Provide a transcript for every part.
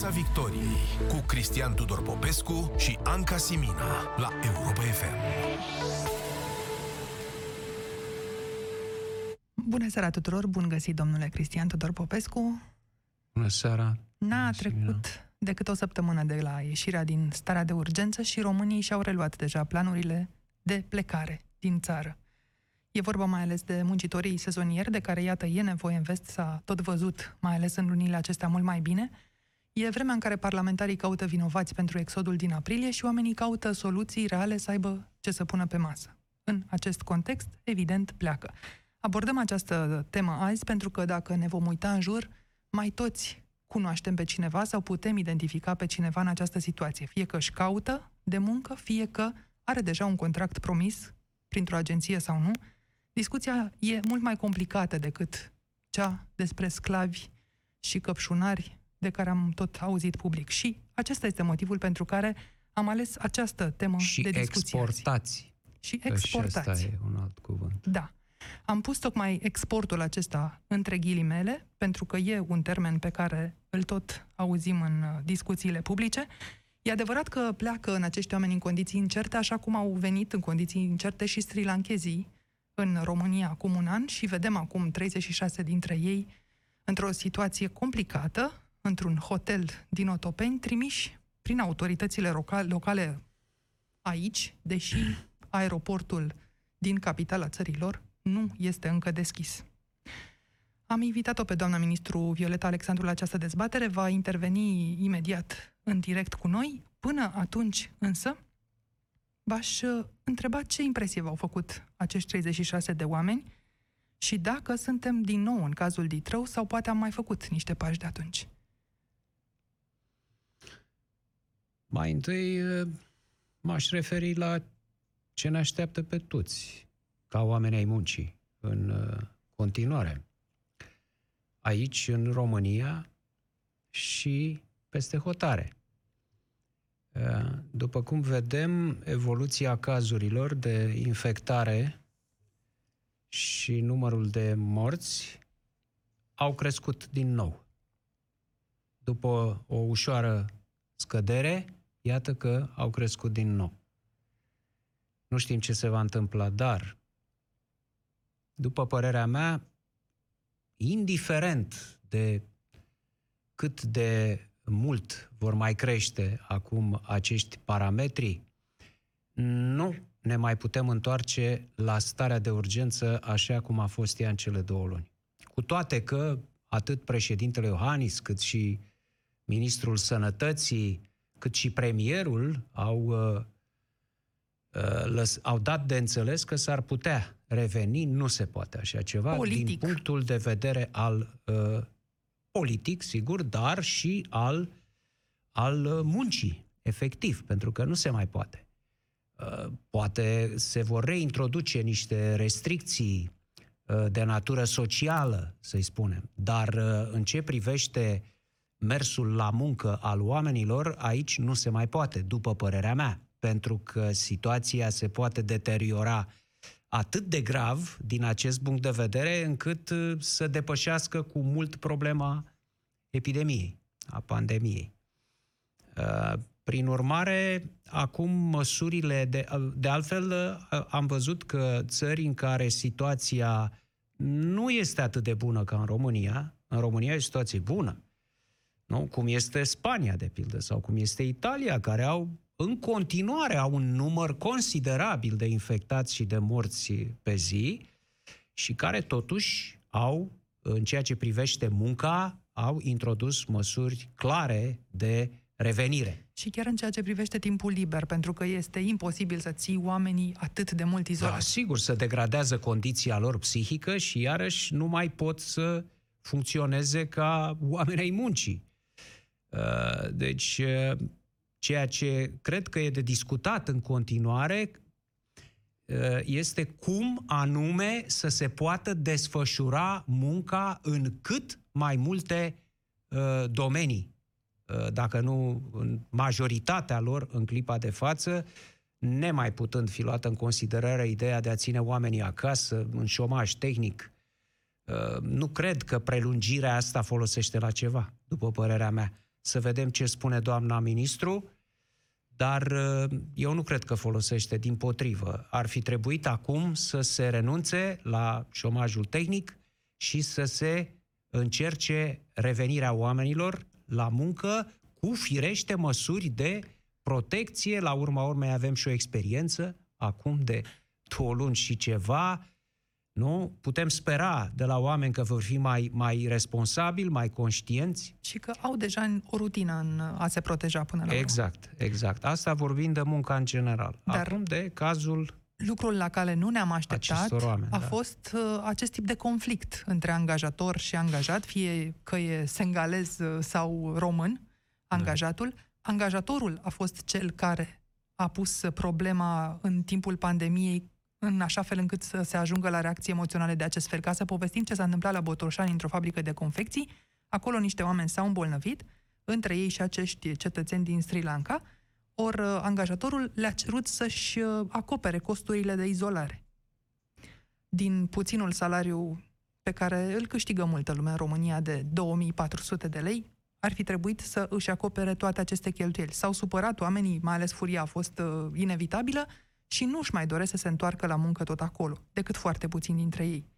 Piața Victoriei cu Cristian Tudor Popescu și Anca Simina la Europa FM. Bună seara tuturor, bun găsit domnule Cristian Tudor Popescu. Bună seara. N-a trecut decât o săptămână de la ieșirea din starea de urgență și românii și-au reluat deja planurile de plecare din țară. E vorba mai ales de muncitorii sezonieri, de care, iată, e nevoie în vest, s-a tot văzut, mai ales în lunile acestea, mult mai bine. E vremea în care parlamentarii caută vinovați pentru exodul din aprilie și oamenii caută soluții reale să aibă ce să pună pe masă. În acest context, evident, pleacă. Abordăm această temă azi pentru că dacă ne vom uita în jur, mai toți cunoaștem pe cineva sau putem identifica pe cineva în această situație. Fie că își caută de muncă, fie că are deja un contract promis printr-o agenție sau nu. Discuția e mult mai complicată decât cea despre sclavi și căpșunari de care am tot auzit public. Și acesta este motivul pentru care am ales această temă și de discuție. exportați. Azi. Și exportați. Și asta e un alt cuvânt. Da. Am pus tocmai exportul acesta între ghilimele, pentru că e un termen pe care îl tot auzim în uh, discuțiile publice. E adevărat că pleacă în acești oameni în condiții incerte, așa cum au venit în condiții incerte și sri Lankezii în România acum un an și vedem acum 36 dintre ei într-o situație complicată, într-un hotel din Otopeni, trimiși prin autoritățile locale aici, deși aeroportul din capitala țărilor nu este încă deschis. Am invitat-o pe doamna ministru Violeta Alexandru la această dezbatere, va interveni imediat în direct cu noi. Până atunci, însă, v-aș uh, întreba ce impresie v-au făcut acești 36 de oameni și dacă suntem din nou în cazul Ditrău sau poate am mai făcut niște pași de atunci. Mai întâi uh, m-aș referi la ce ne așteaptă pe toți ca oameni ai muncii în uh, continuare. Aici, în România și peste hotare. Uh, după cum vedem, evoluția cazurilor de infectare și numărul de morți au crescut din nou. După o ușoară scădere, iată că au crescut din nou. Nu știm ce se va întâmpla, dar după părerea mea, indiferent de cât de mult vor mai crește acum acești parametri, nu ne mai putem întoarce la starea de urgență așa cum a fost ea în cele două luni. Cu toate că atât președintele Iohannis, cât și ministrul sănătății, cât și premierul au, uh, uh, lăs, au dat de înțeles că s-ar putea reveni, nu se poate așa ceva, politic. din punctul de vedere al uh, politic, sigur, dar și al, al uh, muncii, efectiv, pentru că nu se mai poate. Uh, poate se vor reintroduce niște restricții uh, de natură socială, să-i spunem, dar uh, în ce privește mersul la muncă al oamenilor, aici nu se mai poate, după părerea mea, pentru că situația se poate deteriora atât de grav din acest punct de vedere încât uh, să depășească cu mult problema epidemiei, a pandemiei. Uh, prin urmare, acum măsurile de, uh, de altfel am văzut că țări în care situația nu este atât de bună ca în România, în România e o situație bună, nu? cum este Spania, de pildă, sau cum este Italia, care au în continuare au un număr considerabil de infectați și de morți pe zi și care totuși au, în ceea ce privește munca, au introdus măsuri clare de revenire. Și chiar în ceea ce privește timpul liber, pentru că este imposibil să ții oamenii atât de mult izolați. Da, sigur, să degradează condiția lor psihică și iarăși nu mai pot să funcționeze ca oameni ai muncii. Uh, deci, uh, Ceea ce cred că e de discutat în continuare uh, este cum anume să se poată desfășura munca în cât mai multe uh, domenii, uh, dacă nu în majoritatea lor în clipa de față, nemai putând fi luată în considerare ideea de a ține oamenii acasă, în șomaj tehnic. Nu cred că prelungirea asta folosește la ceva, după părerea mea să vedem ce spune doamna ministru, dar uh, eu nu cred că folosește, din potrivă. Ar fi trebuit acum să se renunțe la șomajul tehnic și să se încerce revenirea oamenilor la muncă cu firește măsuri de protecție. La urma urmei avem și o experiență acum de două luni și ceva. Nu? Putem spera de la oameni că vor fi mai, mai responsabili, mai conștienți. Și că au deja o rutină în a se proteja până la Exact, urmă. exact. Asta vorbim de munca în general. Dar Acum de cazul lucrul la care nu ne-am așteptat oameni, a da. fost uh, acest tip de conflict între angajator și angajat, fie că e sengalez uh, sau român, angajatul. Da. Angajatorul a fost cel care a pus problema în timpul pandemiei în așa fel încât să se ajungă la reacții emoționale de acest fel. Ca să povestim ce s-a întâmplat la Botoșani într-o fabrică de confecții, acolo niște oameni s-au îmbolnăvit, între ei și acești cetățeni din Sri Lanka, ori uh, angajatorul le-a cerut să-și uh, acopere costurile de izolare. Din puținul salariu pe care îl câștigă multă lume în România de 2400 de lei, ar fi trebuit să își acopere toate aceste cheltuieli. S-au supărat oamenii, mai ales furia a fost uh, inevitabilă și nu își mai doresc să se întoarcă la muncă tot acolo, decât foarte puțini dintre ei.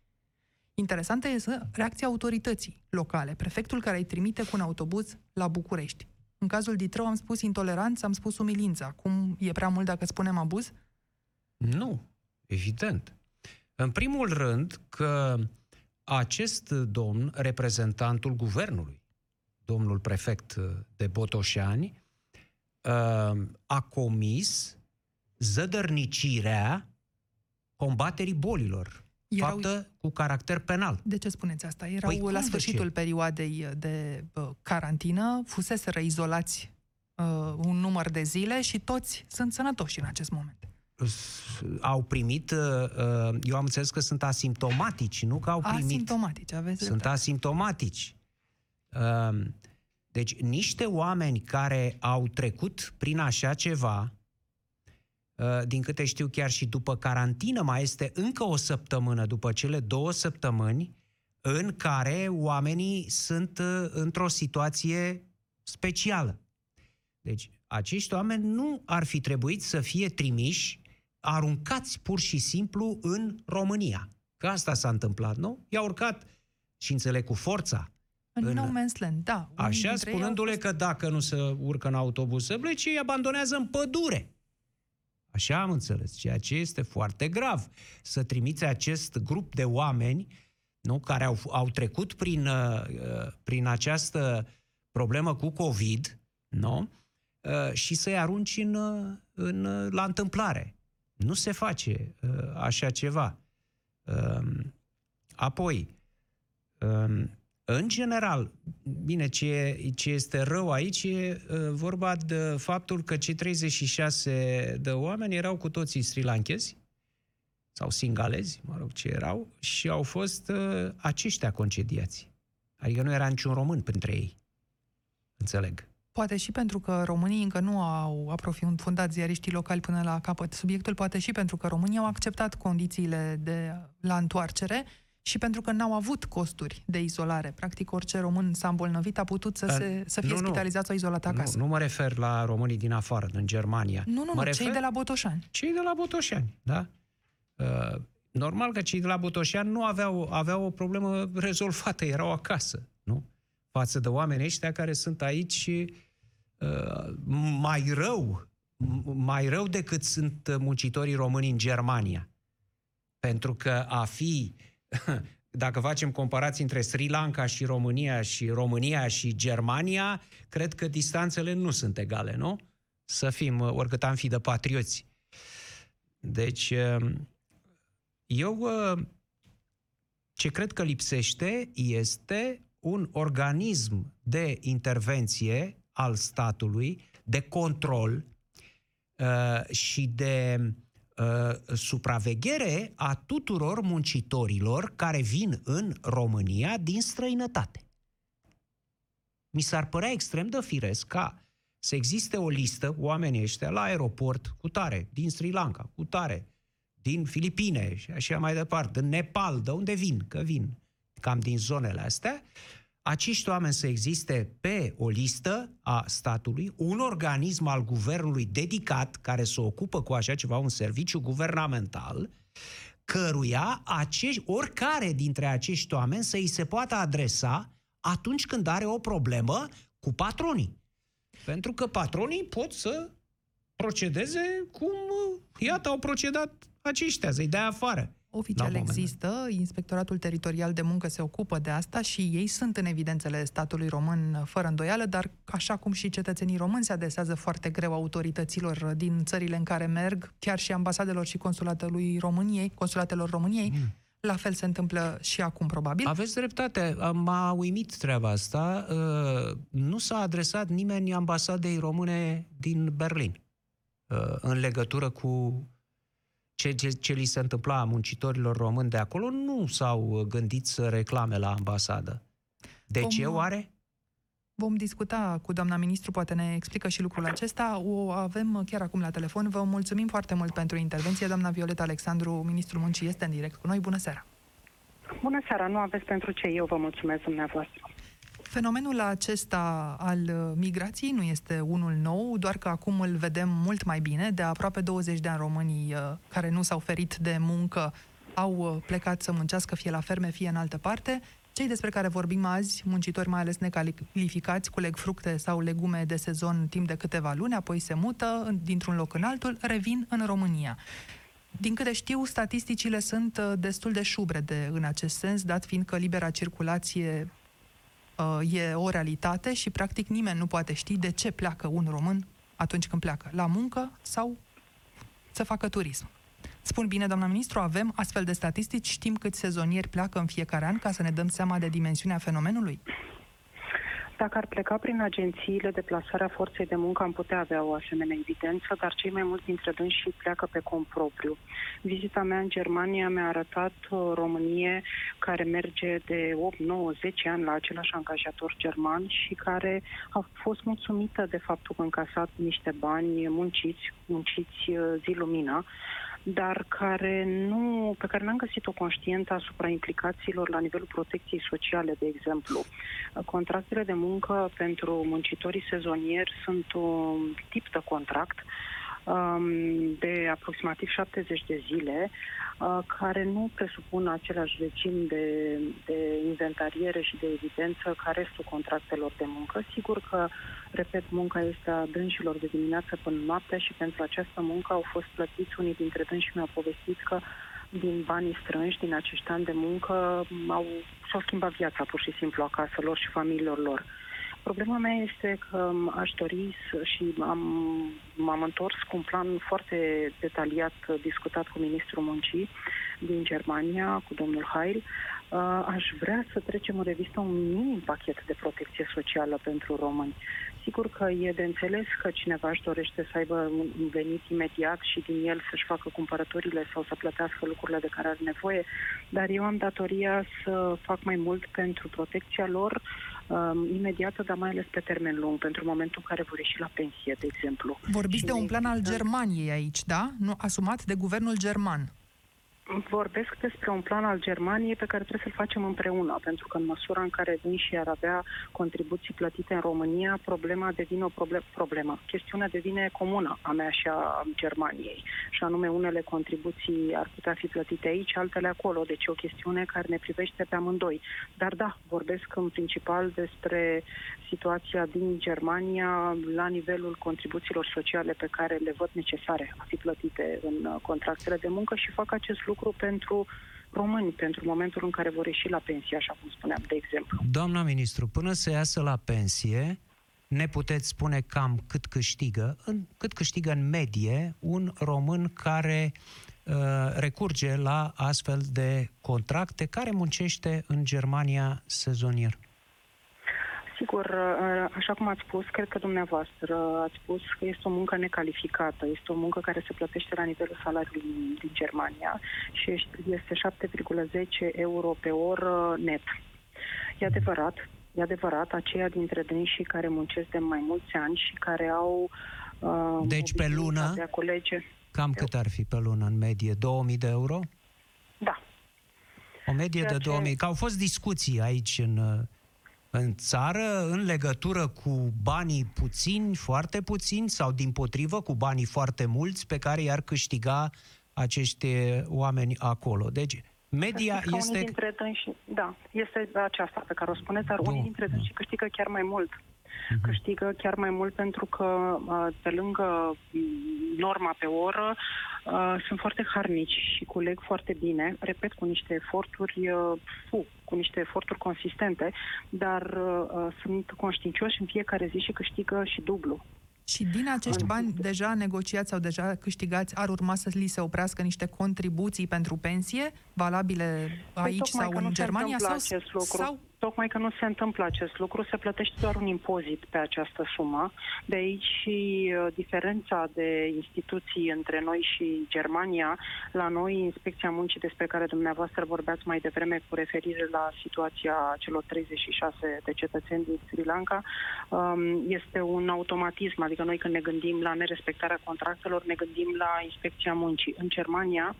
Interesantă este reacția autorității locale, prefectul care îi trimite cu un autobuz la București. În cazul Ditrău am spus intoleranță, am spus umilință. Acum e prea mult dacă spunem abuz? Nu, evident. În primul rând că acest domn, reprezentantul guvernului, domnul prefect de Botoșani, uh, a comis zădărnicirea combaterii bolilor erau... faptă cu caracter penal. De ce spuneți asta? Erau păi la sfârșitul perioadei de uh, carantină, fuseseră izolați uh, un număr de zile și toți sunt sănătoși în acest moment. Au primit, uh, uh, eu am înțeles că sunt asimptomatici, nu că au primit... Asimptomatici, aveți Sunt dreptate. asimptomatici. Uh, deci niște oameni care au trecut prin așa ceva, Uh, din câte știu chiar și după carantină mai este încă o săptămână, după cele două săptămâni, în care oamenii sunt uh, într-o situație specială. Deci, acești oameni nu ar fi trebuit să fie trimiși, aruncați pur și simplu în România. Că asta s-a întâmplat, nu? I-a urcat și înțeleg cu forța. În, în no man's land, da. Așa, spunându-le fost... că dacă nu se urcă în autobuz să plece, îi abandonează în pădure. Așa am înțeles, ceea ce este foarte grav. Să trimiți acest grup de oameni nu, care au, au trecut prin, uh, prin această problemă cu COVID nu? Uh, și să-i arunci în, în, la întâmplare. Nu se face uh, așa ceva. Uh, apoi, uh, în general, bine, ce, ce este rău aici e uh, vorba de faptul că cei 36 de oameni erau cu toții sri lankezi sau singalezi, mă rog ce erau, și au fost uh, aceștia concediați. Adică nu era niciun român printre ei. Înțeleg. Poate și pentru că românii încă nu au aprofundat ziariștii locali până la capăt subiectul, poate și pentru că românii au acceptat condițiile de la întoarcere și pentru că n-au avut costuri de izolare. Practic, orice român s-a îmbolnăvit a putut să, se, să fie nu, spitalizat sau izolat acasă. Nu, nu mă refer la românii din afară, din Germania. Nu, nu, mă nu refer... cei de la Botoșani. Cei de la Botoșani, da. Uh, normal că cei de la Botoșani nu aveau, aveau o problemă rezolvată, erau acasă, nu? Față de oamenii ăștia care sunt aici uh, mai rău, mai rău decât sunt muncitorii români în Germania. Pentru că a fi uh, dacă facem comparații între Sri Lanka și România și România și Germania, cred că distanțele nu sunt egale, nu? Să fim, oricât am fi de patrioți. Deci, um, eu uh, ce cred că lipsește este un organism de intervenție al statului, de control uh, și de uh, supraveghere a tuturor muncitorilor care vin în România din străinătate. Mi s-ar părea extrem de firesc ca să existe o listă cu oamenii ăștia la aeroport cu tare, din Sri Lanka, cu tare, din Filipine și așa mai departe, din Nepal, de unde vin, că vin cam din zonele astea, acești oameni să existe pe o listă a statului, un organism al guvernului dedicat care se ocupă cu așa ceva, un serviciu guvernamental, căruia acești, oricare dintre acești oameni să îi se poată adresa atunci când are o problemă cu patronii. Pentru că patronii pot să procedeze cum, iată, au procedat aceștia, să-i dea afară. Oficial există, Inspectoratul Teritorial de Muncă se ocupă de asta și ei sunt în evidențele statului român fără îndoială, dar așa cum și cetățenii români se adesează foarte greu autorităților din țările în care merg, chiar și ambasadelor și consulatelor României, consulatelor României, mm. La fel se întâmplă și acum, probabil. Aveți dreptate. M-a uimit treaba asta. Uh, nu s-a adresat nimeni ambasadei române din Berlin uh, în legătură cu ce, ce, ce li se întâmpla muncitorilor români de acolo. Nu s-au gândit să reclame la ambasadă. De Vom... ce oare? Vom discuta cu doamna ministru, poate ne explică și lucrul acesta. O avem chiar acum la telefon. Vă mulțumim foarte mult pentru intervenție. Doamna Violeta Alexandru, ministrul muncii, este în direct cu noi. Bună seara! Bună seara! Nu aveți pentru ce eu vă mulțumesc dumneavoastră. Fenomenul acesta al migrației nu este unul nou, doar că acum îl vedem mult mai bine. De aproape 20 de ani românii uh, care nu s-au ferit de muncă au uh, plecat să muncească fie la ferme, fie în altă parte. Cei despre care vorbim azi, muncitori mai ales necalificați, culeg fructe sau legume de sezon timp de câteva luni, apoi se mută dintr-un loc în altul, revin în România. Din câte știu, statisticile sunt uh, destul de șubrede în acest sens, dat fiind că libera circulație uh, e o realitate și practic nimeni nu poate ști de ce pleacă un român atunci când pleacă, la muncă sau să facă turism. Spun bine, doamna ministru, avem astfel de statistici, știm câți sezonieri pleacă în fiecare an ca să ne dăm seama de dimensiunea fenomenului? Dacă ar pleca prin agențiile de plasare a forței de muncă, am putea avea o asemenea evidență, dar cei mai mulți dintre dânsi pleacă pe cont propriu. Vizita mea în Germania mi-a arătat o uh, Românie care merge de 8, 9, 10 ani la același angajator german și care a fost mulțumită de faptul că încasat niște bani munciți, munciți uh, zi lumina, dar care nu, pe care n-am găsit o conștiență asupra implicațiilor la nivelul protecției sociale, de exemplu. Contractele de muncă pentru muncitorii sezonieri sunt un tip de contract um, de aproximativ 70 de zile, uh, care nu presupun același regim de, de inventariere și de evidență ca restul contractelor de muncă. Sigur că Repet, munca este a dânșilor de dimineață până noaptea și pentru această muncă au fost plătiți. Unii dintre dânși mi-au povestit că din banii strânși, din acești ani de muncă, au, și-au schimbat viața pur și simplu acasă lor și familiilor lor. Problema mea este că aș dori să, și am, m-am întors cu un plan foarte detaliat discutat cu ministrul muncii din Germania, cu domnul Heil, Uh, aș vrea să trecem în revistă un minim pachet de protecție socială pentru români. Sigur că e de înțeles că cineva își dorește să aibă un venit imediat și din el să-și facă cumpărăturile sau să plătească lucrurile de care are nevoie, dar eu am datoria să fac mai mult pentru protecția lor um, imediată, dar mai ales pe termen lung, pentru momentul în care vor ieși la pensie, de exemplu. Vorbiți și de un plan al Germaniei aici, da? Nu, asumat de guvernul german vorbesc despre un plan al Germaniei pe care trebuie să-l facem împreună, pentru că în măsura în care și ar avea contribuții plătite în România, problema devine o proble- problemă. Chestiunea devine comună a mea și a Germaniei, și anume unele contribuții ar putea fi plătite aici, altele acolo, deci e o chestiune care ne privește pe amândoi. Dar da, vorbesc în principal despre situația din Germania la nivelul contribuțiilor sociale pe care le văd necesare a fi plătite în contractele de muncă și fac acest lucru lucru pentru români, pentru momentul în care vor ieși la pensie, așa cum spuneam, de exemplu. Doamna ministru, până să iasă la pensie, ne puteți spune cam cât câștigă, în, cât câștigă în medie un român care uh, recurge la astfel de contracte, care muncește în Germania sezonier? Sigur, uh, așa cum ați spus, cred că dumneavoastră ați spus că este o muncă necalificată, este o muncă care se plătește la nivelul salariului din Germania și este 7,10 euro pe oră net. E adevărat, e adevărat, aceia dintre dânsii care muncesc de mai mulți ani și care au uh, Deci pe lună, de a colege, cam cât ar fi pe lună în medie? 2000 de euro? Da. O medie Ceea de 2000. Ce... Că au fost discuții aici în uh, în țară în legătură cu banii puțini, foarte puțini sau din potrivă cu banii foarte mulți pe care i-ar câștiga acești oameni acolo. Deci media Că este... Unii dintre dânsi, da, este aceasta pe care o spuneți, dar unii dintre dânsi câștigă chiar mai mult. Mhm. Câștigă chiar mai mult pentru că, pe lângă norma pe oră, sunt foarte harnici și culeg foarte bine, repet, cu niște eforturi, fu, cu niște eforturi consistente, dar sunt conștiincioși în fiecare zi și câștigă și dublu. Și din acești bani deja negociați sau deja câștigați, ar urma să li se oprească niște contribuții pentru pensie, valabile păi aici sau în Germania? Sau, acest lucru. sau Tocmai că nu se întâmplă acest lucru, se plătește doar un impozit pe această sumă. De aici și uh, diferența de instituții între noi și Germania. La noi, Inspecția Muncii, despre care dumneavoastră vorbeați mai devreme cu referire la situația celor 36 de cetățeni din Sri Lanka, um, este un automatism. Adică noi când ne gândim la nerespectarea contractelor, ne gândim la Inspecția Muncii. În Germania,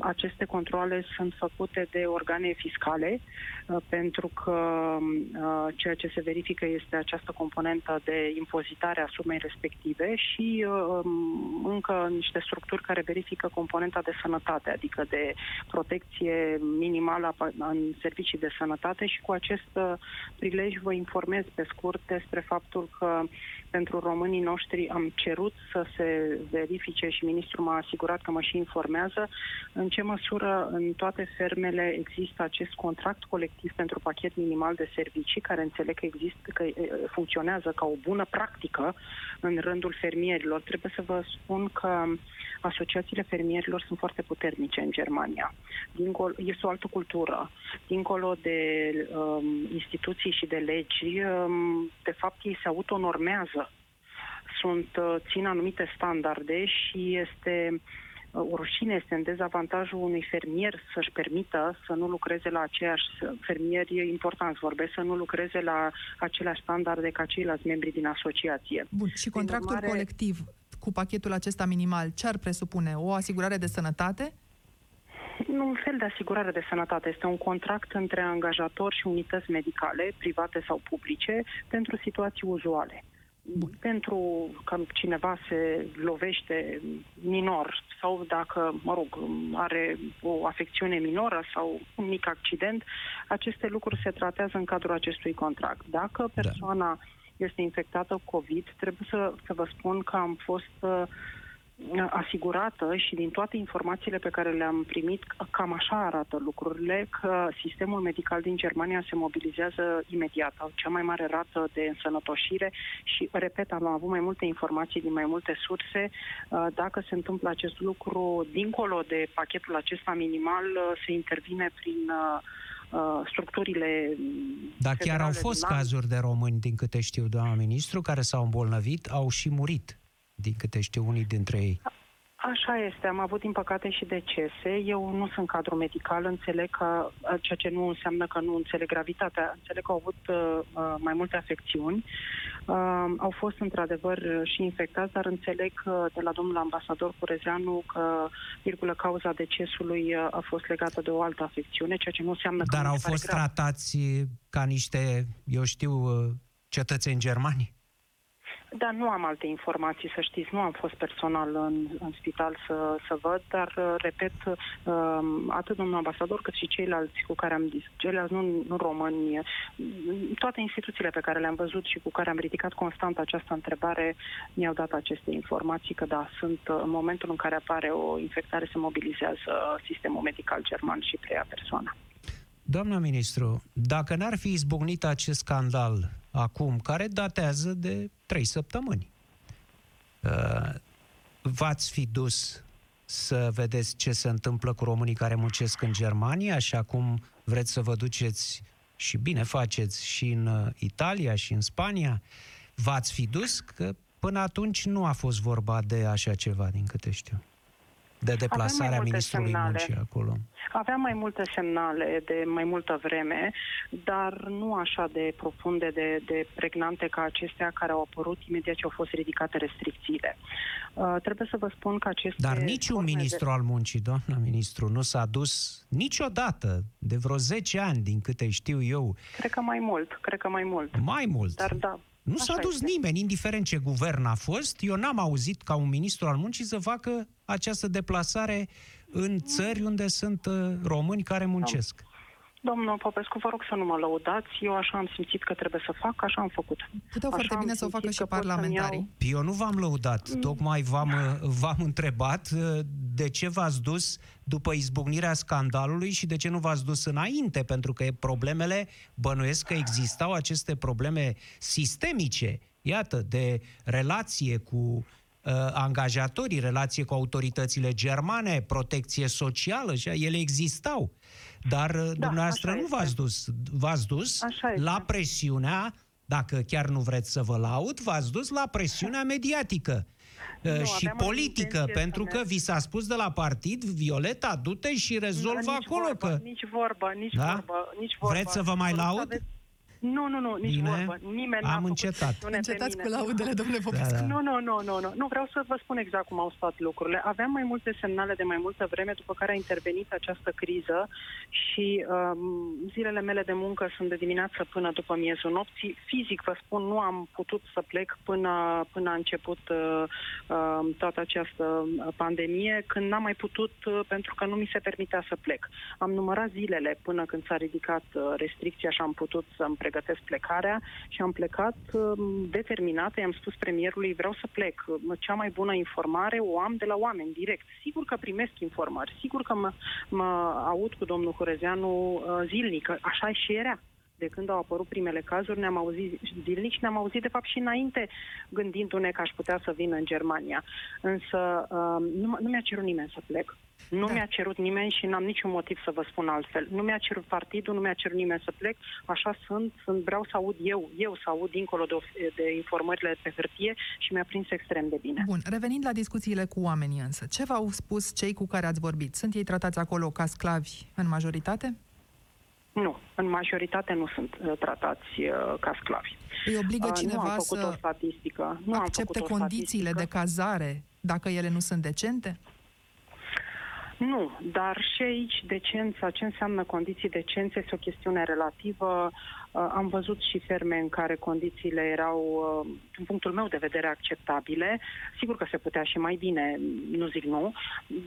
aceste controle sunt făcute de organe fiscale, uh, pentru că uh, ceea ce se verifică este această componentă de impozitare a sumei respective și uh, um, încă niște structuri care verifică componenta de sănătate, adică de protecție minimală în servicii de sănătate și cu acest prilej vă informez pe scurt despre faptul că pentru românii noștri am cerut să se verifice și ministrul m-a asigurat că mă și informează în ce măsură în toate fermele există acest contract colectiv pentru pachet minimal de servicii, care înțeleg că există, că funcționează ca o bună practică în rândul fermierilor. Trebuie să vă spun că asociațiile fermierilor sunt foarte puternice în Germania. Dincolo, este o altă cultură. Dincolo de um, instituții și de legi, um, de fapt ei se autonormează. Sunt, uh, țin anumite standarde și este uh, o rușine este în dezavantajul unui fermier să-și permită să nu lucreze la aceeași, fermieri importanți vorbesc, să nu lucreze la aceleași standarde ca ceilalți membri din asociație. Bun, și contractul urmare, colectiv cu pachetul acesta minimal, ce ar presupune? O asigurare de sănătate? Nu un fel de asigurare de sănătate. Este un contract între angajatori și unități medicale, private sau publice, pentru situații uzuale. Bun. Pentru că cineva se lovește minor sau dacă, mă rog, are o afecțiune minoră sau un mic accident, aceste lucruri se tratează în cadrul acestui contract. Dacă da. persoana da este infectată cu COVID, trebuie să, să vă spun că am fost uh, asigurată și din toate informațiile pe care le-am primit, cam așa arată lucrurile, că sistemul medical din Germania se mobilizează imediat. Au cea mai mare rată de însănătoșire și, repet, am avut mai multe informații din mai multe surse. Uh, dacă se întâmplă acest lucru, dincolo de pachetul acesta minimal, uh, se intervine prin uh, Uh, structurile Dar chiar au fost cazuri de români, din câte știu, doamna ministru, care s-au îmbolnăvit, au și murit, din câte știu unii dintre ei. Așa este, am avut din păcate și decese. Eu nu sunt cadru medical, înțeleg că, ceea ce nu înseamnă că nu înțeleg gravitatea, înțeleg că au avut uh, uh mai multe afecțiuni. Uh, au fost într-adevăr și infectați, dar înțeleg că de la domnul ambasador Curezeanu că, virgulă, cauza decesului uh, a fost legată de o altă afecțiune, ceea ce nu înseamnă dar că... Dar au fost grav. tratați ca niște, eu știu, cetățeni germani? Da, nu am alte informații, să știți, nu am fost personal în, în spital să, să văd, dar, uh, repet, um, atât domnul ambasador cât și ceilalți cu care am discutat, ceilalți nu, nu români, toate instituțiile pe care le-am văzut și cu care am ridicat constant această întrebare mi-au dat aceste informații că da, sunt uh, în momentul în care apare o infectare se mobilizează sistemul medical german și preia persoana. Doamna ministru, dacă n-ar fi izbucnit acest scandal acum, care datează de trei săptămâni, uh, v-ați fi dus să vedeți ce se întâmplă cu românii care muncesc în Germania și acum vreți să vă duceți și bine faceți și în uh, Italia și în Spania, v-ați fi dus? Că până atunci nu a fost vorba de așa ceva, din câte știu. De deplasarea multe ministrului semnale. muncii acolo. Aveam mai multe semnale de mai multă vreme, dar nu așa de profunde, de, de pregnante ca acestea care au apărut imediat ce au fost ridicate restricțiile. Uh, trebuie să vă spun că aceste... Dar niciun forme ministru al muncii, doamna ministru, nu s-a dus niciodată, de vreo 10 ani, din câte știu eu, De, cred că mai mult, cred că mai mult. mai mult. Dar da, Nu Așa s-a dus este. nimeni, indiferent ce guvern a fost. Eu n-am auzit ca un ministru al muncii să facă această deplasare în țări unde sunt uh, români care muncesc. Domnul Popescu, vă rog să nu mă lăudați. Eu așa am simțit că trebuie să fac, așa am făcut. Puteau Așa foarte am bine să o simțit facă și că pot să-mi parlamentarii. Eu nu v-am lăudat, Mm. tocmai v-am, uh, v-am întrebat uh, de ce v-ați dus după izbucnirea scandalului și de ce nu v-ați dus înainte, pentru că problemele, bănuiesc că existau aceste probleme sistemice, iată, de relație cu uh, angajatorii, relație cu autoritățile germane, protecție socială, și ele existau. Dar uh, dumneavoastră așa nu este. v-ați dus. V-ați dus Așa este. la presiunea, dacă chiar nu vreți să vă laud, v-ați dus la presiunea mediatică. uh, Nu, și aveam o politică, intenție să pentru că merg. vi s-a spus de la partid, Violeta, du-te și rezolvă nici acolo. vorbă, că... Nici vorbă, nici Da? vorbă, nici vorbă. Vreți să vă mai Vă rog să laud? aveți- Nu, nu, nu, nici Bine. vorbă. Nimeni n-a Am făcut încetat. presiune pe Încetați mine. cu laudele, domnule Popescu. Da, da. Nu, nu, nu, nu, nu. Nu vreau să vă spun exact cum au stat lucrurile. Aveam mai multe semnale de mai multă vreme, după care a intervenit această criză și um, zilele mele de muncă sunt de dimineață până după miezul nopții. Fizic, vă spun, nu am putut să plec până, până a început uh, uh, toată această pandemie, când n-am mai putut uh, pentru că nu mi se permitea să plec. Am numărat zilele până când s-a ridicat uh, restricția și am putut să-mi pregătesc plecarea și am plecat um, determinată. I-am spus premierului, vreau să plec. Cea mai bună informare o am de la oameni, direct. Sigur că primesc informări, sigur că mă, mă aud cu domnul Hurezeanu uh, zilnic, că așa și era de când au apărut primele cazuri, ne-am auzit zilnic și ne-am auzit, de fapt, și înainte, gândindu-ne că aș putea să vin în Germania. Însă uh, nu, m- nu mi-a cerut nimeni să plec. Nu Da. mi-a cerut nimeni și n-am niciun motiv să vă spun altfel. Nu mi-a cerut partidul, nu mi-a cerut nimeni să plec. Așa sunt, sunt vreau să aud eu, eu să aud dincolo de, of- de informările pe hârtie și mi-a prins extrem de bine. Bun, revenind la discuțiile cu oamenii însă, ce v-au spus cei cu care ați vorbit? Sunt ei tratați acolo ca sclavi în majoritate? Nu, în majoritate nu sunt uh, tratați uh, ca sclavi. Îi obligă Uh, nu cineva am făcut o să statistică. Nu am accepte făcut o condițiile de statistică. cazare dacă ele nu sunt decente? Nu, dar și aici decența, ce înseamnă condiții decențe, este o chestiune relativă. Uh, Am văzut și ferme în care condițiile erau, uh, din punctul meu de vedere, acceptabile. Sigur că se putea și mai bine, nu zic nu,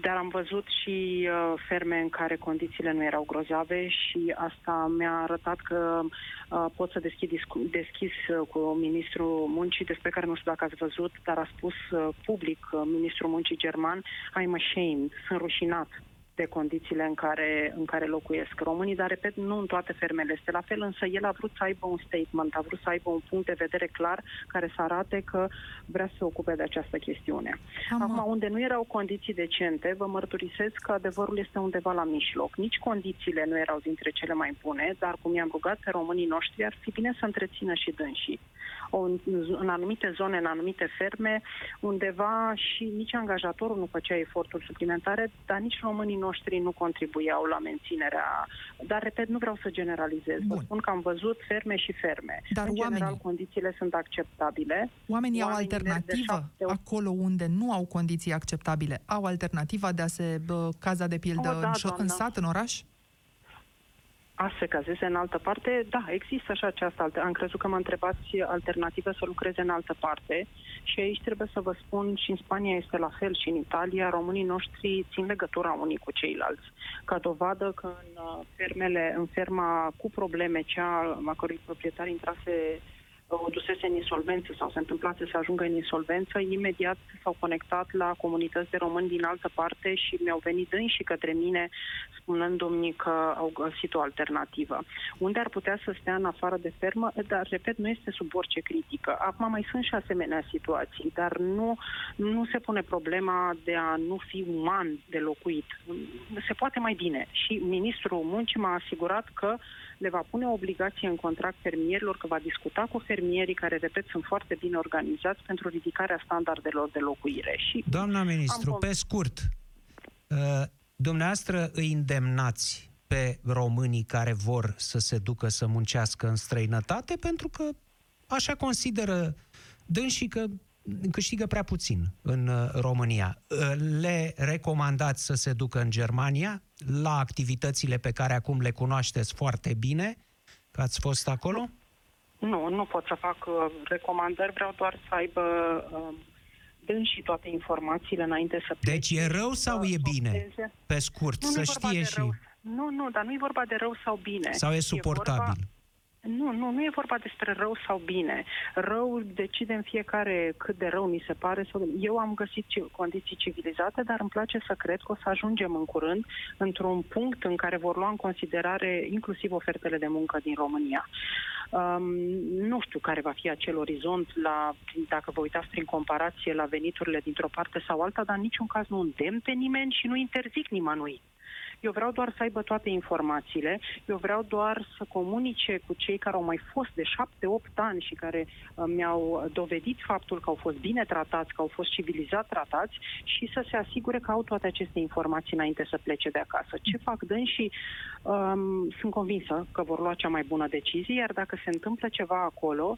dar am văzut și uh, ferme în care condițiile nu erau grozave și asta mi-a arătat că uh, pot să deschid discu- deschis uh, cu ministrul muncii, despre care nu știu dacă ați văzut, dar a spus uh, public uh, ministrul muncii german, I'm ashamed, sunt rușinat de condițiile în care, în care locuiesc românii, dar, repet, nu în toate fermele este la fel, însă el a vrut să aibă un statement, a vrut să aibă un punct de vedere clar care să arate că vrea să se ocupe de această chestiune. Am- Acum, unde nu erau condiții decente, vă mărturisesc că adevărul este undeva la mijloc. Nici condițiile nu erau dintre cele mai bune, dar cum i-am rugat pe românii noștri, ar fi bine să întrețină și dânsii. O, în, în anumite zone, în anumite ferme, undeva și nici angajatorul nu făcea eforturi suplimentare, dar nici românii noștri nu contribuiau la menținerea. Dar, repet, nu vreau să generalizez. Vă Bun. spun că am văzut ferme și ferme. Dar în general, oamenii? condițiile sunt acceptabile. Oamenii au Oamenii merg de alternativă șapte ori. acolo unde nu au condiții acceptabile. Au alternativa de a se bă, caza de pildă O, da, în, șo- în doamnă. sat, în oraș? A se cazeze în altă parte, da, există și această altă. Am crezut că mă întrebați alternativă să lucreze în altă parte și aici trebuie să vă spun și în Spania este la fel și în Italia, românii noștri țin legătura unii cu ceilalți. Ca dovadă că în uh, fermele, în ferma cu probleme, cea a cărui proprietar intrase o dusese în insolvență sau se întâmplase să ajungă în insolvență, imediat s-au conectat la comunități de români din altă parte și mi-au venit și către mine spunându-mi că au găsit o alternativă. Unde ar putea să stea în afară de fermă, dar, repet, nu este sub orice critică. Acum mai sunt și asemenea situații, dar nu, nu se pune problema de a nu fi uman de locuit. Se poate mai bine. Și ministrul muncii m-a asigurat că le va pune o obligație în contract fermierilor, că va discuta cu fermierii care, repet, sunt foarte bine organizați pentru ridicarea standardelor de locuire. Și Doamna ministru, Am- pe scurt, Uh, dumneavoastră îi îndemnați pe românii care vor să se ducă să muncească în străinătate pentru că așa consideră dânsii că câștigă prea puțin în uh, România. Uh, le recomandați să se ducă în Germania la activitățile pe care acum le cunoașteți foarte bine, că ați fost acolo? Nu, nu pot să fac uh, recomandări, vreau doar să aibă uh, și toate informațiile înainte să plece. Deci e rău sau e bine? Pe scurt, nu, să știe și... Rău. Nu, nu, dar nu e vorba de rău sau bine. Sau e suportabil? E vorba nu, nu, nu e vorba despre rău sau bine. Rău decidem fiecare cât de rău ni se pare. Eu am găsit condiții civilizate, dar îmi place să cred că o să ajungem în curând într-un punct în care vor lua în considerare inclusiv ofertele de muncă din România. Um, nu știu care va fi acel orizont la, dacă vă uitați prin comparație la veniturile dintr-o parte sau alta, dar în niciun caz nu îndemn pe nimeni și nu interzic nimănui. Eu vreau doar să aibă toate informațiile, eu vreau doar să comunice cu cei care au mai fost de șapte-opt ani și care uh, mi-au dovedit faptul că au fost bine tratați, că au fost civilizat tratați și să se asigure că au toate aceste informații înainte să plece de acasă. Ce fac și um, sunt convinsă că vor lua cea mai bună decizie, iar dacă se întâmplă ceva acolo,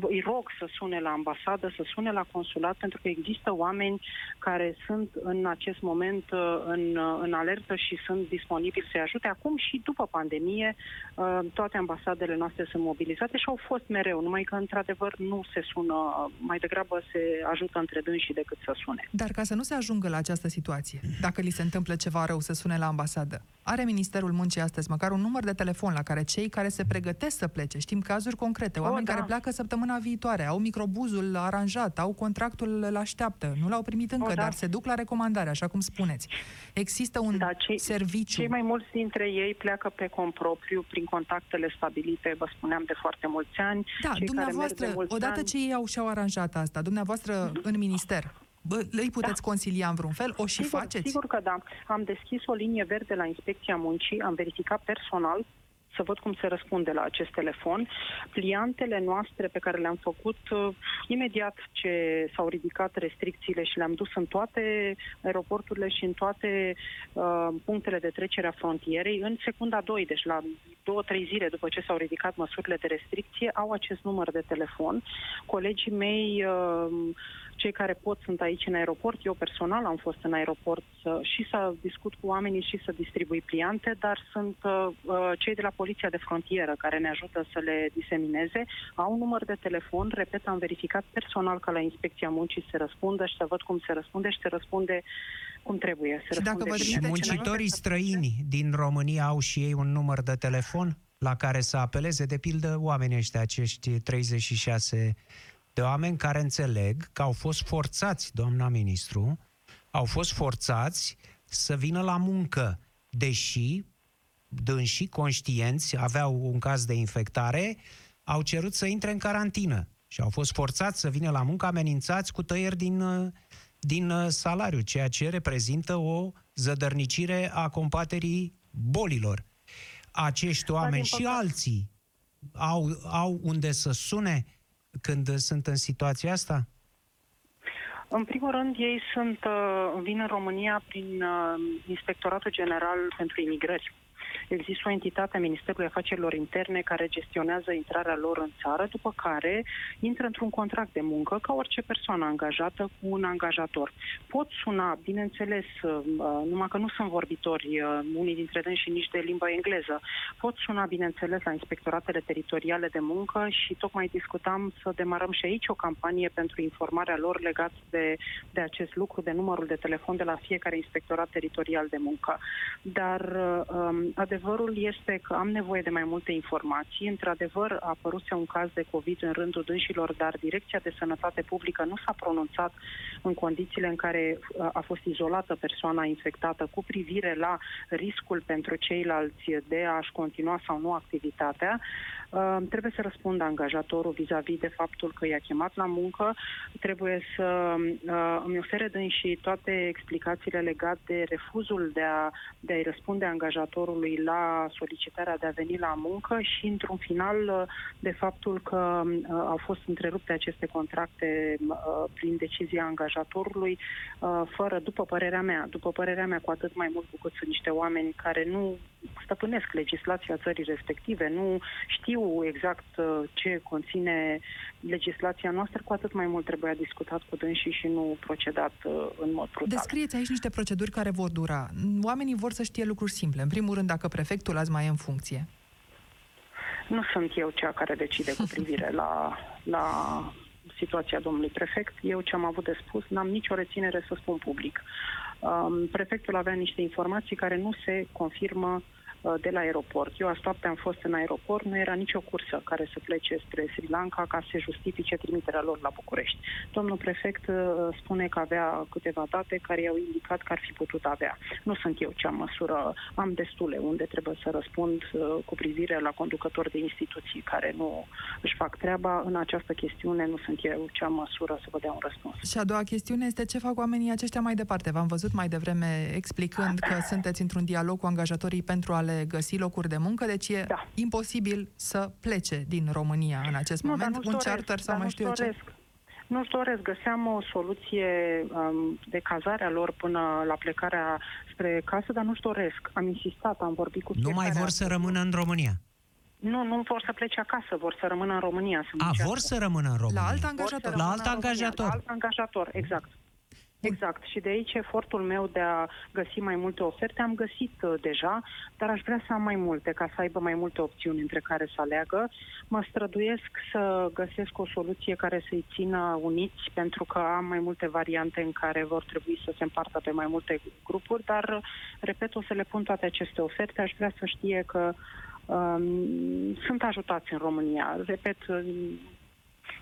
îi rog să sune la ambasadă, să sune la consulat, pentru că există oameni care sunt în acest moment uh, în, uh, în alertă și sunt disponibili să-i ajute. Acum și după pandemie, uh, toate ambasadele noastre sunt mobilizate și au fost mereu, numai că într-adevăr nu se sună, mai degrabă se ajută între dânsii decât să sune. Dar ca să nu se ajungă la această situație, dacă li se întâmplă ceva rău să sune la ambasadă, are Ministerul Muncii astăzi măcar un număr de telefon la care cei care se pregătesc să plece, știm cazuri concrete, oameni o, da. care pleacă săptămâna viitoare, au microbuzul aranjat, au contractul la așteaptă, nu l-au primit încă, o, da. dar se duc la recomandare, așa cum spuneți. Există un da, cei, serviciu. Cei mai mulți dintre ei pleacă pe compropriu prin contactele stabilite, vă spuneam, de foarte mulți ani. Da, cei dumneavoastră, odată ani... ce ei au și-au aranjat asta, dumneavoastră mm-hmm. în minister, Bă, îi puteți da. consilia în vreun fel? O și sigur, faceți? Sigur că da. Am deschis o linie verde la Inspecția Muncii, am verificat personal să văd cum se răspunde la acest telefon. Pliantele noastre pe care le-am făcut uh, imediat ce s-au ridicat restricțiile și le-am dus în toate aeroporturile și în toate uh, punctele de trecere a frontierei, în secunda 2, deci la două, trei zile după ce s-au ridicat măsurile de restricție, au acest număr de telefon. Colegii mei uh, cei care pot sunt aici în aeroport. Eu personal am fost în aeroport să, și să discut cu oamenii și să distribui pliante, dar sunt uh, uh, cei de la Poliția de Frontieră care ne ajută să le disemineze. Au un număr de telefon, repet, am verificat personal că la Inspecția Muncii se răspundă și să văd cum se răspunde și se răspunde cum trebuie. Se și dacă vă și muncitorii străini din România au și ei un număr de telefon la care să apeleze, de pildă, oamenii ăștia, acești 36 de oameni care înțeleg că au fost forțați, doamna ministru, au fost forțați să vină la muncă, deși dânsii conștienți aveau un caz de infectare, au cerut să intre în carantină și au fost forțați să vină la muncă amenințați cu tăieri din, din salariu, ceea ce reprezintă o zădărnicire a combaterii bolilor. Acești oameni și alții au, au unde să sune când sunt în situația asta? În primul rând, ei sunt, uh, vin în România prin uh, Inspectoratul General pentru Imigrări. Există o entitate a Ministerului Afacerilor Interne care gestionează intrarea lor în țară, după care intră într-un contract de muncă ca orice persoană angajată cu un angajator. Pot suna, bineînțeles, uh, numai că nu sunt vorbitori, uh, unii dintre ei și nici de limba engleză, pot suna, bineînțeles, la inspectoratele teritoriale de muncă și tocmai discutam să demarăm și aici o campanie pentru informarea lor legat de, de acest lucru, de numărul de telefon de la fiecare inspectorat teritorial de muncă. Dar uh, um, adevărul este că am nevoie de mai multe informații. Într-adevăr, a apărut un caz de COVID în rândul dânșilor, dar Direcția de Sănătate Publică nu s-a pronunțat în condițiile în care uh, a fost izolată persoana infectată cu privire la riscul pentru ceilalți de a-și continua sau nu activitatea. Uh, trebuie să răspundă angajatorul vis-a-vis de faptul că i-a chemat la muncă, trebuie să uh, îmi ofere și toate explicațiile legate de refuzul de, a, de a-i răspunde angajatorului la solicitarea de a veni la muncă și, într-un final, de faptul că uh, au fost întrerupte aceste contracte uh, prin decizia angajatorului, uh, fără, după părerea mea, după părerea mea, cu atât mai mult cu cât sunt niște oameni care nu stăpânesc legislația țării respective, nu știu exact ce conține legislația noastră, cu atât mai mult trebuia discutat cu dânsii și nu procedat în mod brutal. Descrieți aici niște proceduri care vor dura. Oamenii vor să știe lucruri simple. În primul rând, dacă prefectul azi mai e în funcție. Nu sunt eu cea care decide cu privire la, la situația domnului prefect. Eu ce am avut de spus, n-am nicio reținere să spun public. Um, prefectul avea niște informații care nu se confirmă Uh, de la aeroport. Eu asta am fost în aeroport, nu era nicio cursă care să plece spre Sri Lanka ca să justifice trimiterea lor la București. Domnul prefect uh, spune că avea câteva date care i-au indicat că ar fi putut avea. Nu sunt eu cea măsură, am destule unde trebuie să răspund uh, cu privire la conducători de instituții care nu își fac treaba. În această chestiune nu sunt eu cea măsură să vă dea un răspuns. Și a doua chestiune este ce fac oamenii aceștia mai departe. V-am văzut mai devreme explicând că sunteți într-un dialog cu angajatorii pentru a le găsi locuri de muncă, deci e da. imposibil să plece din România în acest nu, moment, un doresc, charter sau mai știu eu ce. Nu-și doresc. Găseam o soluție um, de cazare a lor până la plecarea spre casă, dar nu-și doresc. Am insistat, am vorbit cu Nu mai vor să rămână în România? Nu, nu vor să plece acasă, vor să rămână în România. Să A, vor să rămână în România? La alt angajator. La alt angajator. La alt angajator, exact. Exact. Și de aici efortul meu de a găsi mai multe oferte. Am găsit uh, deja, dar aș vrea să am mai multe, ca să aibă mai multe opțiuni între care să aleagă. Mă străduiesc să găsesc o soluție care să-i țină uniți, pentru că am mai multe variante în care vor trebui să se împartă pe mai multe grupuri, dar, repet, o să le pun toate aceste oferte. Aș vrea să știe că um, sunt ajutați în România. Repet,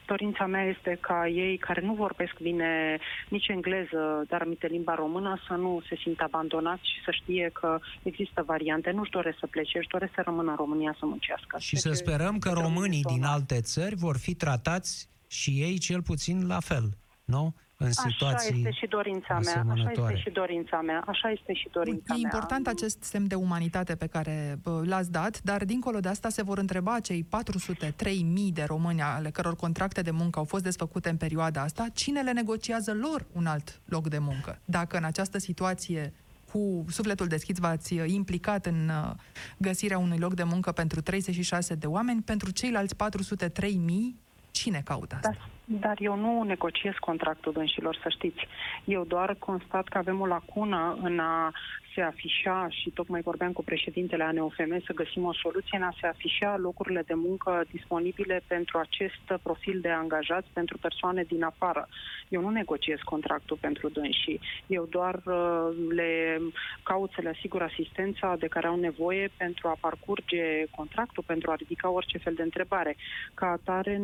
dorința mea este ca ei care nu vorbesc bine nici engleză, dar aminte limba română, să nu se simtă abandonați și să știe că există variante. Nu-și doresc să plece, își doresc să rămână în România să muncească. Și să sperăm că românii din alte țări vor fi tratați și ei cel puțin la fel, nu? În situații Așa este și dorința mea, așa este și dorința mea, așa este și dorința E mea. important acest semn de umanitate pe care l-ați dat, dar dincolo de asta se vor întreba cei 403.000 de români ale căror contracte de muncă au fost desfăcute în perioada asta, cine le negociază lor un alt loc de muncă. Dacă în această situație cu sufletul deschis v-ați implicat în uh, găsirea unui loc de muncă pentru 36 de oameni, pentru ceilalți 403.000 Cine caută asta? Dar, dar eu nu negociez contractul dânșilor, să știți. Eu doar constat că avem o lacună în a se afișa, și tocmai vorbeam cu președintele ANOFM, să găsim o soluție în a se afișa locurile de muncă disponibile pentru acest profil de angajați, pentru persoane din afară. Eu nu negociez contractul pentru dânsii. Eu doar uh, le caut să le asigur asistența de care au nevoie pentru a parcurge contractul, pentru a ridica orice fel de întrebare. Ca atare,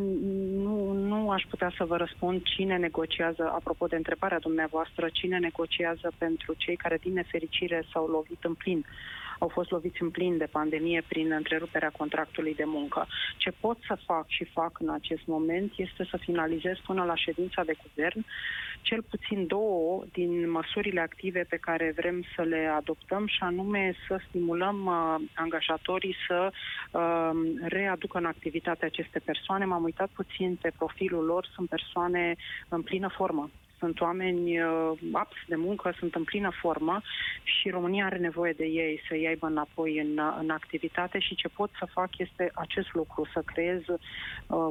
nu, nu aș putea să vă răspund cine negociază, apropo de întrebarea dumneavoastră, cine negociază pentru cei care, din nefericire, s-au lovit în plin au fost loviți în plin de pandemie prin întreruperea contractului de muncă. Ce pot să fac și fac în acest moment este să finalizez până la ședința de guvern cel puțin două din măsurile active pe care vrem să le adoptăm și anume să stimulăm uh, angajatorii să uh, readucă în activitate aceste persoane. M-am uitat puțin pe profilul lor, sunt persoane în plină formă sunt oameni uh, aps de muncă, sunt în plină formă și România are nevoie de ei să-i aibă înapoi în, în activitate și ce pot să fac este acest lucru, să creez uh,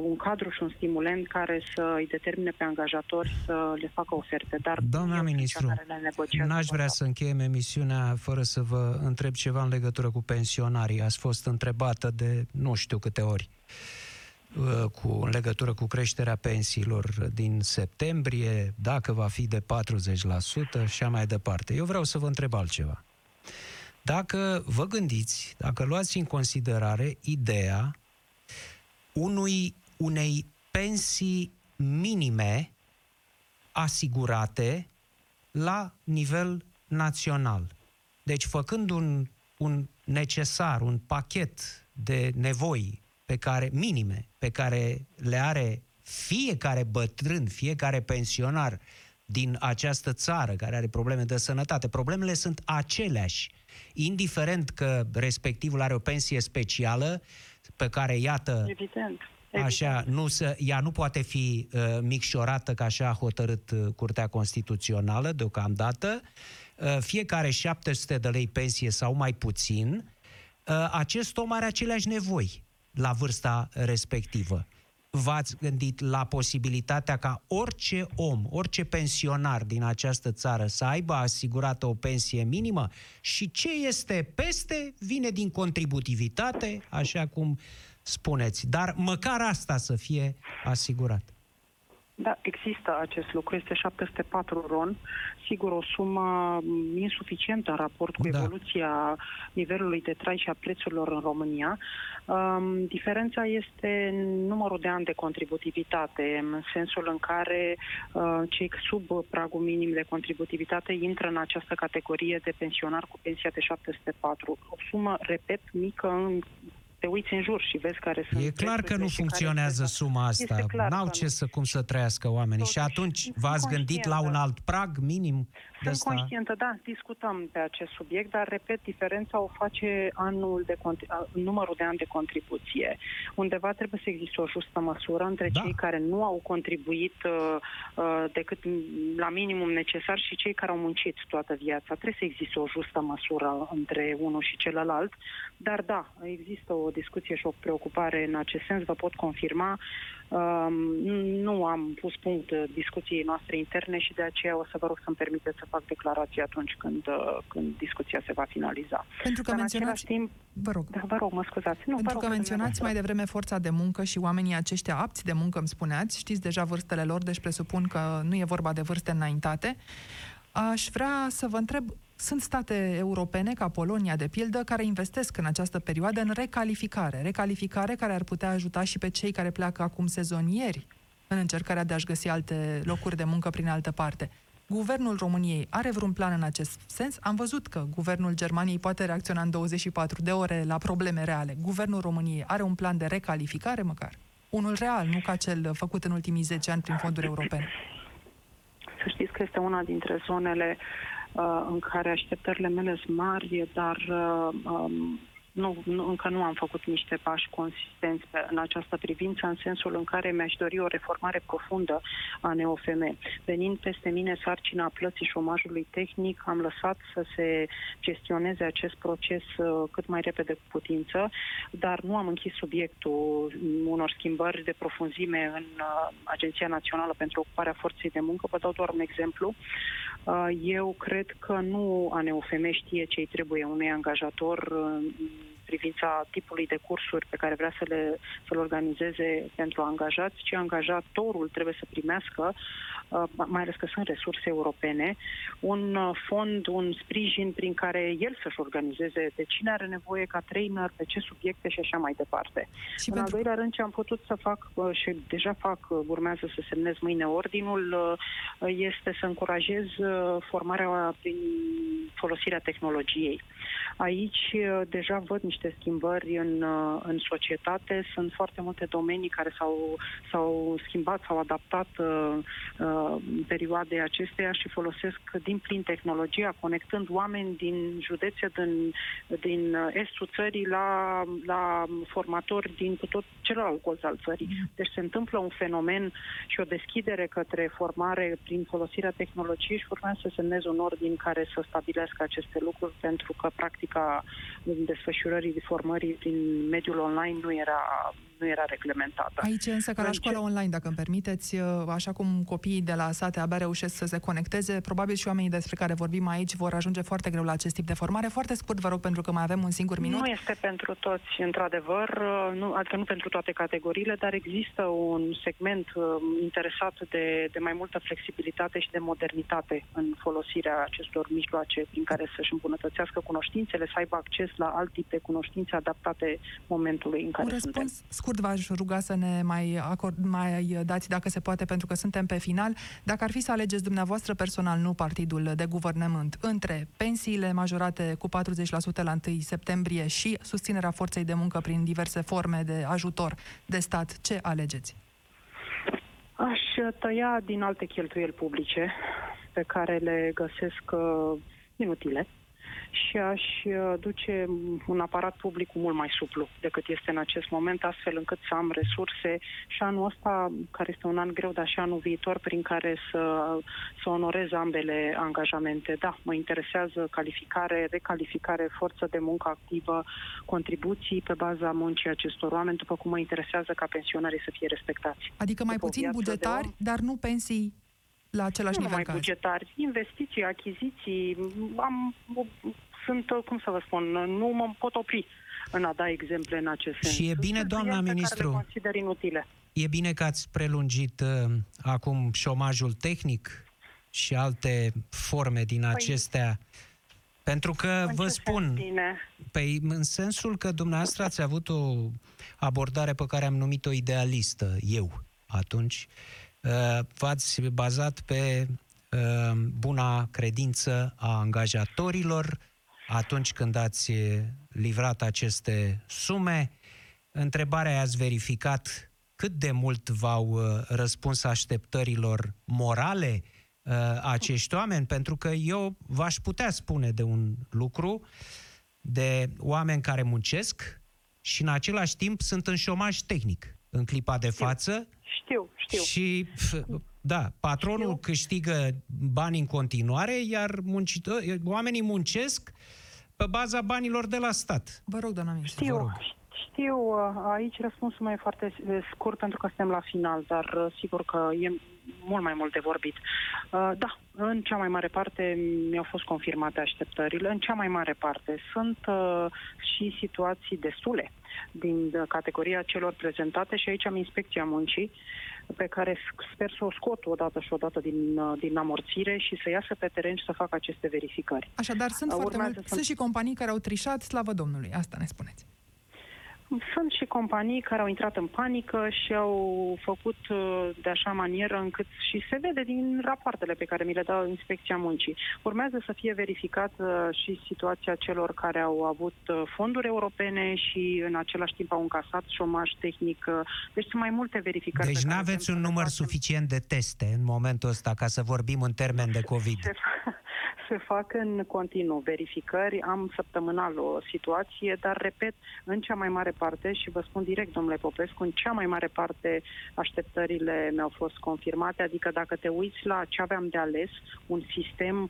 un cadru și un stimulent care să îi determine pe angajatori să le facă oferte. Dar Doamna ministru, n-aș vrea să încheiem emisiunea fără să vă întreb ceva în legătură cu pensionarii. Ați fost întrebată de nu știu câte ori. Uh, cu, în legătură cu creșterea pensiilor din septembrie, dacă va fi de 40% și mai departe. Eu vreau să vă întreb altceva. Dacă vă gândiți, dacă luați în considerare ideea unui, unei pensii minime asigurate la nivel național. Deci făcând un, un necesar, un pachet de nevoi pe care, minime, pe care le are fiecare bătrân, fiecare pensionar din această țară care are probleme de sănătate. Problemele sunt aceleași. indiferent că respectivul are o pensie specială pe care, iată, Evident. Așa, nu să, ea nu poate fi uh, micșorată ca așa a hotărât uh, Curtea Constituțională deocamdată. Uh, fiecare 700 de lei pensie sau mai puțin, uh, acest om are aceleași nevoi la vârsta respectivă. V-ați gândit la posibilitatea ca orice om, orice pensionar din această țară să aibă asigurată o pensie minimă și ce este peste vine din contributivitate, așa cum spuneți. Dar măcar asta să fie asigurat. Da, există acest lucru. Este 704 RON. Sigur, o sumă insuficientă în raport cu Da. evoluția nivelului de trai și a prețurilor în România. Um, diferența este numărul de ani de contributivitate, în sensul în care uh, cei sub pragul minim de contributivitate intră în această categorie de pensionar cu pensia de 704. O sumă, repet, mică în te uiți în jur și vezi care sunt E clar că prețurile nu și care funcționează este- suma asta. Este clar N-au că ce nu. să cum să trăiască oamenii. Și Totuși, atunci sunt v-ați gândit la un conștientă. alt prag minim de Sunt ăsta? conștientă, da, discutăm pe acest subiect, dar, repet, diferența o face anul de contri- a- numărul de ani de contribuție. Undeva trebuie să existe o justă măsură între Da. cei care nu au contribuit uh, uh, decât m- la minimum necesar și cei care au muncit toată viața. Trebuie să existe o justă măsură între unul și celălalt, dar da, există o discuție și o preocupare în acest sens, vă pot confirma. Um, nu am pus punct uh, discuției noastre interne și de aceea o să vă rog să-mi permiteți să fac declarații atunci când, uh, când discuția se va finaliza. Pentru că Dar în menționați... același timp, Vă rog. da, vă rog, mă scuzați. Nu, vă Pentru rog că pe menționați dumneavoastră. mai devreme forța de muncă și oamenii aceștia apți de muncă, îmi spuneați, știți deja vârstele lor, deci presupun că nu e vorba de vârste înaintate. Aș vrea să vă întreb, sunt state europene, ca Polonia, de pildă, care investesc în această perioadă în recalificare. Recalificare care ar putea ajuta și pe cei care pleacă acum sezonieri în încercarea de a-și găsi alte locuri de muncă prin altă parte. Guvernul României are vreun plan în acest sens? Am văzut că guvernul Germaniei poate reacționa în 24 de ore la probleme reale. Guvernul României are un plan de recalificare măcar? Unul real, nu ca cel făcut în ultimii 10 ani prin fonduri europene. Să știți că este una dintre zonele uh, în care așteptările mele sunt mari, dar uh, um, nu, nu, încă nu am făcut niște pași consistenți pe, în această privință, în sensul în care mi-aș dori o reformare profundă a NEOFM. Venind peste mine sarcina plății șomajului tehnic, am lăsat să se gestioneze acest proces uh, cât mai repede cu putință, dar nu am închis subiectul unor schimbări de profunzime în uh, Agenția Națională pentru Ocuparea Forței de Muncă. Vă dau doar un exemplu. Uh, Eu cred că nu ANEUFM știe ce îi trebuie unui angajator uh, în privința tipului de cursuri pe care vrea să le, să le organizeze pentru angajați, ci angajatorul trebuie să primească, uh, mai ales că sunt resurse europene, un uh, fond, un sprijin prin care el să-și organizeze de cine are nevoie ca trainer, pe ce subiecte și așa mai departe. Și În al pentru doilea rând, ce am putut să fac uh, și deja fac, uh, urmează să semnez mâine ordinul, uh, este să încurajez uh, formarea prin folosirea tehnologiei. Aici uh, deja văd niște schimbări în, uh, în societate, sunt foarte multe domenii care s-au, s-au schimbat, s-au adaptat uh, uh, în perioadei acesteia și folosesc din plin tehnologia, conectând oameni din județe, din, din uh, estul țării la, la formatori din cu tot celălalt colț al țării. Deci se întâmplă un fenomen și o deschidere către formare prin folosirea tehnologiei și urmează să semnez un ordin care să stabilească aceste lucruri pentru că practica desfășurării formării prin mediul online nu era, nu era reglementată. Aici însă, ca la În școala ce- online, dacă îmi permiteți, uh, așa cum copiii de la sate abia reușesc să se conecteze, probabil și oamenii despre care vorbim aici vor ajunge foarte greu la acest tip de formare. Foarte scurt, vă rog, pentru că mai avem un singur minut. Nu este pentru toți, într-adevăr, nu, adică nu pentru toate categoriile, dar există un segment uh, interesat de, de mai multă flexibilitate și de modernitate în folosirea acestor mijloace prin care să-și îmbunătățească cunoștințele, să aibă acces la alt tip de cunoștințe adaptate momentului în care Un suntem. răspuns scurt v-aș ruga să ne mai, acord, mai dați, dacă se poate, pentru că suntem pe final. Dacă ar fi să alegeți dumneavoastră personal, nu partidul de guvernământ, între pensiile majorate cu 40% la 1 septembrie și susținerea forței de muncă prin diverse forme de ajutor de stat, ce alegeți? Aș tăia din alte cheltuieli publice pe care le găsesc uh, inutile și aș uh, duce un aparat public mult mai suplu decât este în acest moment, astfel încât să am resurse și anul ăsta, care este un an greu, dar și anul viitor, prin care să, să onorez ambele angajamente. Da, mă interesează calificare, recalificare, forță de muncă activă, contribuții pe baza muncii acestor oameni, după cum mă interesează ca pensionarii să fie respectați. Adică mai După o puțin viață de bugetari, om. dar nu pensii la același nu nivel numai ca azi. bugetari, investiții, achiziții, am, sunt, cum să vă spun, nu mă pot opri în a da exemple în acest sens. Și e bine, Sunt doamna subiecte ministru. Care le consider inutile. E bine că ați prelungit uh, acum șomajul tehnic și alte forme din acestea. Pentru că Păi, În vă ce spun, sens bine? Păi în sensul că dumneavoastră ați avut o abordare pe care am numit-o idealistă, eu, atunci. Uh, V-ați bazat pe uh, buna credință a angajatorilor atunci când ați livrat aceste sume. Întrebarea ați verificat cât de mult v-au uh, răspuns așteptărilor morale uh, acești oameni, pentru că eu v-aș putea spune de un lucru, de oameni care muncesc și în același timp sunt în șomaj tehnic în clipa de față Știu, știu. și, f- da, patronul Știu. câștigă bani în continuare, iar muncită, oamenii muncesc pe baza banilor de la stat. Vă rog, doamna ministru. Vă Știu, rog. știu, uh, aici răspunsul meu e foarte uh, scurt pentru că suntem la final, dar uh, sigur că e mult mai mult de vorbit. Uh, Da, în cea mai mare parte mi-au fost confirmate așteptările, în cea mai mare parte sunt uh, și situații destule din uh, categoria celor prezentate și aici am inspecția muncii pe care s- sper să o scot odată și odată din, uh, din amorțire și să iasă pe teren și să facă aceste verificări. Așadar, sunt Uh, foarte urmează mult, să- sunt și companii care au trișat, slavă Domnului. Asta ne spuneți. Sunt și companii care au intrat în panică și au făcut uh, de așa manieră încât și se vede din rapoartele pe care mi le dă Inspecția Muncii. Urmează să fie verificat uh, și situația celor care au avut uh, fonduri europene și în același timp au încasat șomaj tehnic. uh, Deci sunt mai multe verificări. Deci pe nu care aveți vrem un să le număr facem. suficient de teste în momentul ăsta ca să vorbim în termen de COVID. Se, se fac în continuu verificări, am săptămânal o situație, dar, repet, în cea mai mare parte, și vă spun direct, domnule Popescu, în cea mai mare parte așteptările mi-au fost confirmate, adică dacă te uiți la ce aveam de ales, un sistem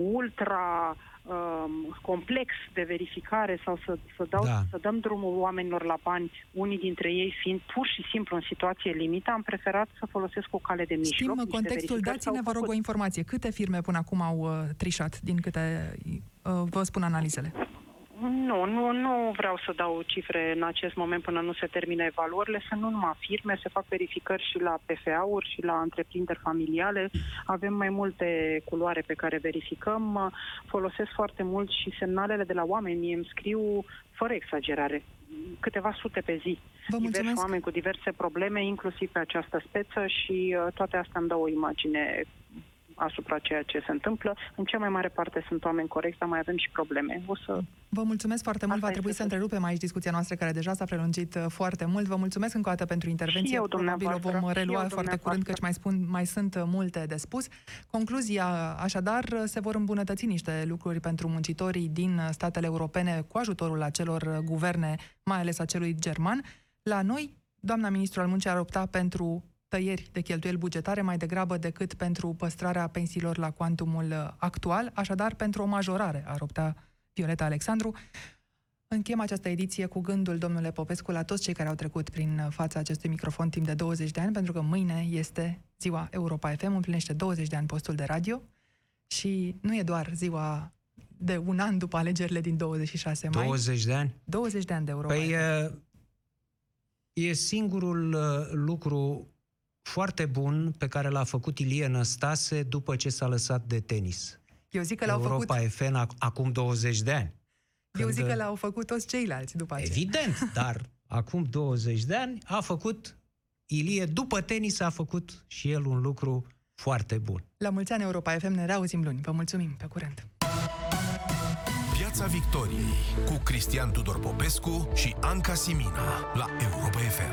ultra um, complex de verificare sau să, să, dau, Da. să dăm drumul oamenilor la bani, unii dintre ei fiind pur și simplu în situație limită, am preferat să folosesc o cale de mijloc. Știm niște contextul, verificări dați-ne, s-au vă rog, făcut. o informație. Câte firme până acum au uh, trișat, din câte uh, vă spun analizele? Nu, nu, nu vreau să dau cifre în acest moment până nu se termine evaluările. Sunt nu numai firme, se fac verificări și la PFA-uri și la întreprinderi familiale. Avem mai multe culoare pe care verificăm. Folosesc foarte mult și semnalele de la oameni. Mie îmi scriu, fără exagerare, câteva sute pe zi. Vă Diversi mulțumesc. oameni cu diverse probleme, inclusiv pe această speță și uh, toate astea îmi dau o imagine asupra ceea ce se întâmplă. În cea mai mare parte sunt oameni corecți, dar mai avem și probleme. O să Vă mulțumesc foarte mult. Asta Va trebui este să tot. întrerupem aici discuția noastră, care deja s-a prelungit uh, foarte mult. Vă mulțumesc încă o dată pentru intervenție. eu, Probabil o dumneavoastră. vom Și relua eu, foarte curând, dumneavoastră. căci mai, spun, mai sunt uh, multe de spus. Concluzia, așadar, uh, se vor îmbunătăți niște lucruri pentru muncitorii din uh, statele europene cu ajutorul acelor uh, guverne, mai ales a celui german. La noi, doamna ministru al muncii ar opta pentru tăieri de cheltuieli bugetare mai degrabă decât pentru păstrarea pensiilor la cuantumul uh, actual, așadar pentru o majorare ar opta Violeta Alexandru. Încheiem această ediție cu gândul, domnule Popescu, la toți cei care au trecut prin fața acestui microfon timp de 20 de ani, pentru că mâine este ziua Europa FM, împlinește 20 de ani postul de radio și nu e doar ziua de un an după alegerile din 26 mai, 20 de ani? 20 de ani de Europa Păi FM. uh, e singurul uh, lucru foarte bun pe care l-a făcut Ilie Năstase după ce s-a lăsat de tenis. Eu zic că l-au făcut, Europa FM ac- acum 20 de ani. eu Când, zic că uh, l-au făcut toți ceilalți după aceea. Evident, dar acum 20 de ani a făcut Ilie, după tenis a făcut și el un lucru foarte bun. La mulți ani Europa FM, ne reauzim luni. Vă mulțumim, pe curând! Piața Victoriei cu Cristian Tudor Popescu și Anca Simina la Europa FM.